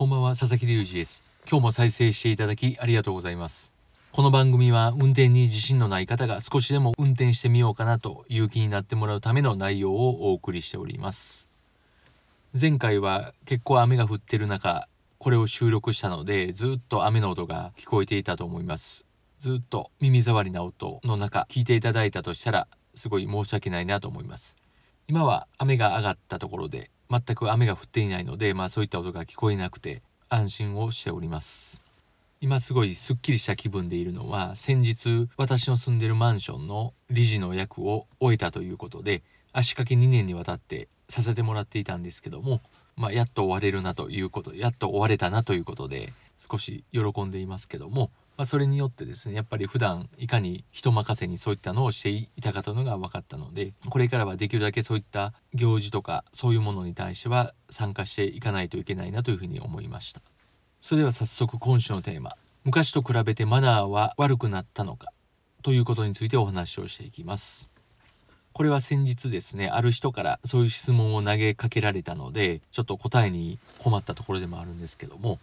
こんばんは、佐々木隆二です。今日も再生していただきありがとうございます。この番組は運転に自信のない方が少しでも運転してみようかなという気になってもらうための内容をお送りしております。前回は結構雨が降ってる中、これを収録したのでずっと雨の音が聞こえていたと思います。ずっと耳障りな音の中聞いていただいたとしたらすごい申し訳ないなと思います。今は雨が上がったところで全く雨が降っていないのでまあそういった音が聞こえなくて安心をしております。今すごいすっきりした気分でいるのは先日私の住んでるマンションの理事の役を終えたということで足掛け2年にわたってさせてもらっていたんですけどもまあやっと終われるなということやっと終われたなということで少し喜んでいますけどもまあ、それによってですねやっぱり普段いかに人任せにそういったのをしていたかというのが分かったのでこれからはできるだけそういった行事とかそういうものに対しては参加していかないといけないなというふうに思いました。それでは早速今週のテーマ。昔と比べてマナーは悪くなったのか？ということについてお話をしていきます。これは先日ですねある人からそういう質問を投げかけられたのでちょっと答えに困ったところでもあるんですけども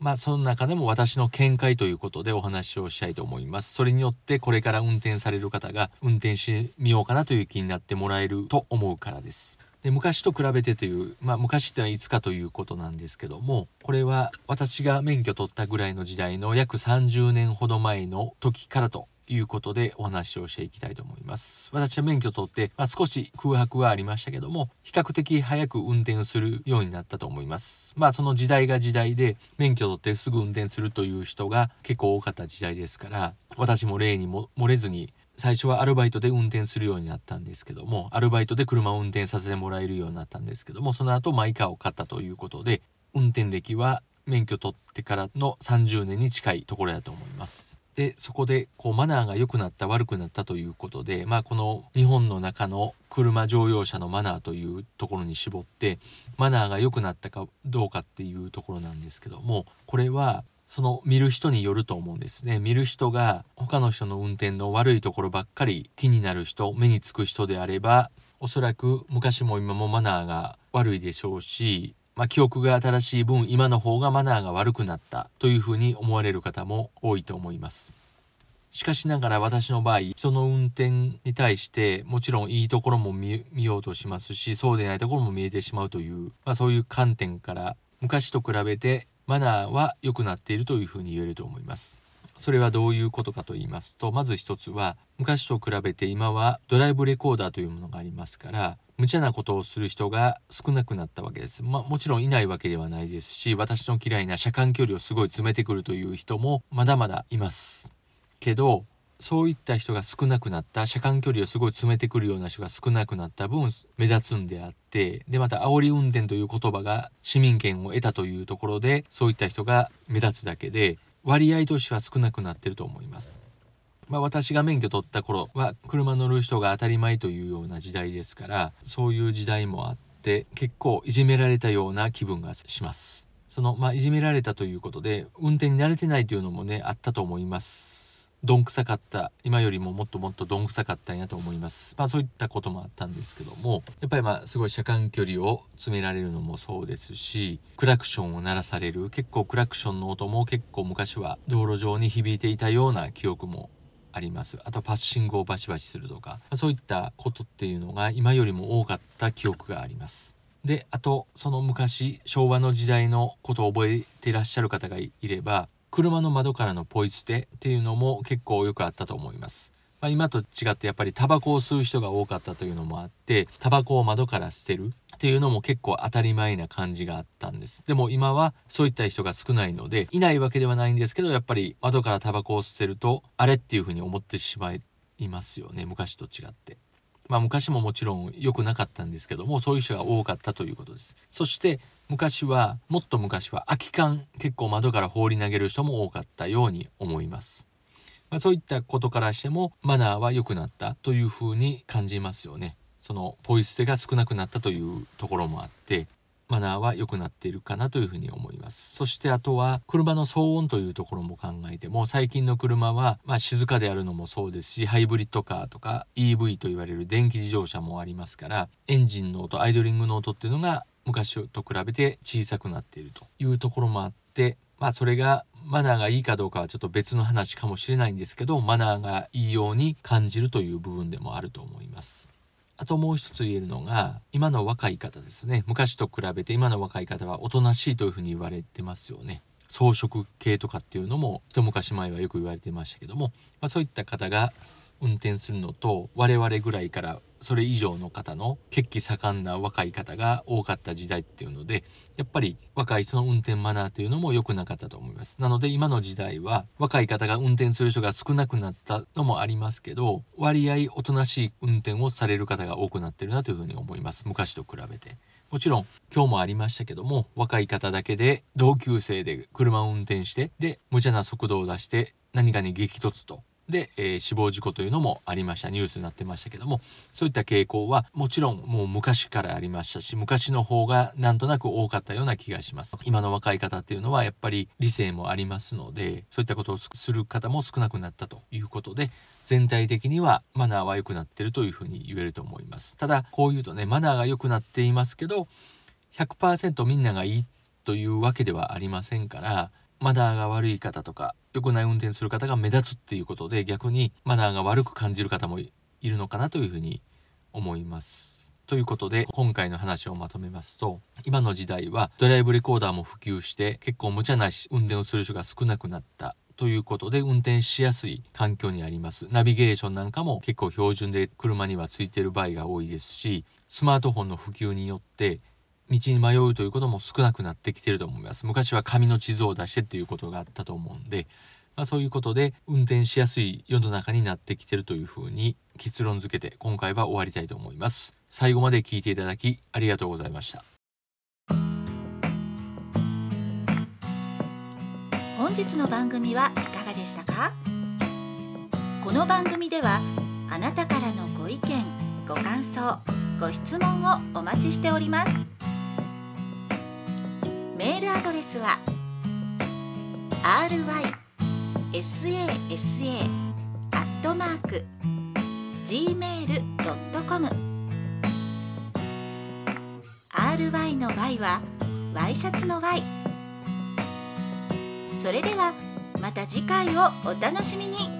まあその中でも私の見解ということでお話をしたいと思います。それによってこれから運転される方が運転してみようかなという気になってもらえると思うからです。で昔と比べてという、まあ昔ってのはいつかということなんですけども、これは私が免許取ったぐらいの時代の約30年ほど前の時からということでお話をしていきたいと思います。私は免許取って、まあ、少し空白はありましたけども、比較的早く運転するようになったと思います。まあその時代が時代で、免許取ってすぐ運転するという人が結構多かった時代ですから、私も例にも漏れずに、最初はアルバイトで運転するようになったんですけども、アルバイトで車を運転させてもらえるようになったんですけども、その後マイカーを買ったということで、運転歴は免許取ってからの30年に近いところだと思います。でそこでこうマナーが良くなった悪くなったということでまあこの日本の中の車乗用車のマナーというところに絞ってマナーが良くなったかどうかっていうところなんですけどもこれはその見る人によると思うんですね。見る人が他の人の運転の悪いところばっかり気になる人目につく人であればおそらく昔も今もマナーが悪いでしょうしまあ、記憶が新しい分今の方がマナーが悪くなったというふうに思われる方も多いと思います。しかしながら私の場合人の運転に対してもちろんいいところも見ようとしますしそうでないところも見えてしまうという、まあ、そういう観点から昔と比べてマナーは良くなっているというふうに言えると思います。それはどういうことかと言いますとまず一つは昔と比べて今はドライブレコーダーというものがありますから無茶なことをする人が少なくなったわけです。まあもちろんいないわけではないですし私の嫌いな車間距離をすごい詰めてくるという人もまだまだいます。けどそういった人が少なくなった車間距離をすごい詰めてくるような人が少なくなった分目立つんであってでまた煽り運転という言葉が市民権を得たというところでそういった人が目立つだけで割合としては少なくなってると思います。まあ、私が免許取った頃は車乗る人が当たり前というような時代ですからそういう時代もあって結構いじめられたような気分がします。そのまあいじめられたということで運転に慣れてないというのもねあったと思います。どんくさかった。今よりももっともっとどんくさかったんやと思います。まあそういったこともあったんですけどもやっぱりまあすごい車間距離を詰められるのもそうですしクラクションを鳴らされる結構クラクションの音も結構昔は道路上に響いていたような記憶もあります。あとパッシングをバシバシするとかそういったことっていうのが今よりも多かった記憶があります。であとその昔昭和の時代のことを覚えていらっしゃる方がいれば車の窓からのポイ捨てっていうのも結構よくあったと思います。まあ、今と違ってやっぱりタバコを吸う人が多かったというのもあってタバコを窓から捨てるっていうのも結構当たり前な感じがあったんです。でも今はそういった人が少ないのでいないわけではないんですけどやっぱり窓からタバコを捨てるとあれっていうふうに思ってしまいますよね。昔と違って。まあ昔ももちろん良くなかったんですけどもそういう人が多かったということです。そして昔はもっと昔は空き缶結構窓から放り投げる人も多かったように思います。まあ、そういったことからしてもマナーは良くなったというふうに感じますよね。そのポイ捨てが少なくなったというところもあってマナーは良くなっているかなというふうに思いますそしてあとは車の騒音というところも考えても最近の車は、まあ、静かであるのもそうですしハイブリッドカーとか EV と言われる電気自動車もありますからエンジンの音アイドリングの音っていうのが昔と比べて小さくなっているというところもあってまあそれがマナーがいいかどうかはちょっと別の話かもしれないんですけどマナーがいいように感じるという部分でもあると思います。あともう一つ言えるのが今の若い方ですね。昔と比べて今の若い方はおとなしいというふうに言われてますよね。装飾系とかっていうのも一昔前はよく言われてましたけども、まあ、そういった方が運転するのと我々ぐらいからそれ以上の方の血気盛んな若い方が多かった時代っていうのでやっぱり若い人の運転マナーというのも良くなかったと思います。なので今の時代は若い方が運転する人が少なくなったのもありますけど割合おとなしい運転をされる方が多くなってるなというふうに思います。昔と比べて。もちろん今日もありましたけども若い方だけで同級生で車を運転してで無茶な速度を出して何かに激突とで、えー、死亡事故というのもありました。ニュースになってましたけども。そういった傾向はもちろんもう昔からありましたし昔の方がなんとなく多かったような気がします。今の若い方っていうのはやっぱり理性もありますのでそういったことをする方も少なくなったということで全体的にはマナーは良くなってるというふうに言えると思います。ただこういうとねマナーが良くなっていますけど100%みんながいいというわけではありませんからマナーが悪い方とか良くない運転する方が目立つっていうことで逆にマナーが悪く感じる方もいるのかなというふうに思います。ということで今回の話をまとめますと今の時代はドライブレコーダーも普及して結構無茶な運転をする人が少なくなったということで運転しやすい環境にありますナビゲーションなんかも結構標準で車にはついてる場合が多いですしスマートフォンの普及によって道に迷うということも少なくなってきてると思います。昔は紙の地図を出してっていうことがあったと思うんで、まあ、そういうことで運転しやすい世の中になってきてるというふうに結論付けて今回は終わりたいと思います。最後まで聞いていただきありがとうございました。本日の番組はいかがでしたか？この番組ではあなたからのご意見ご感想ご質問をお待ちしております。メールアドレスは rysasa.gmail.com ry の y はワイシャツの y それではまた次回をお楽しみに。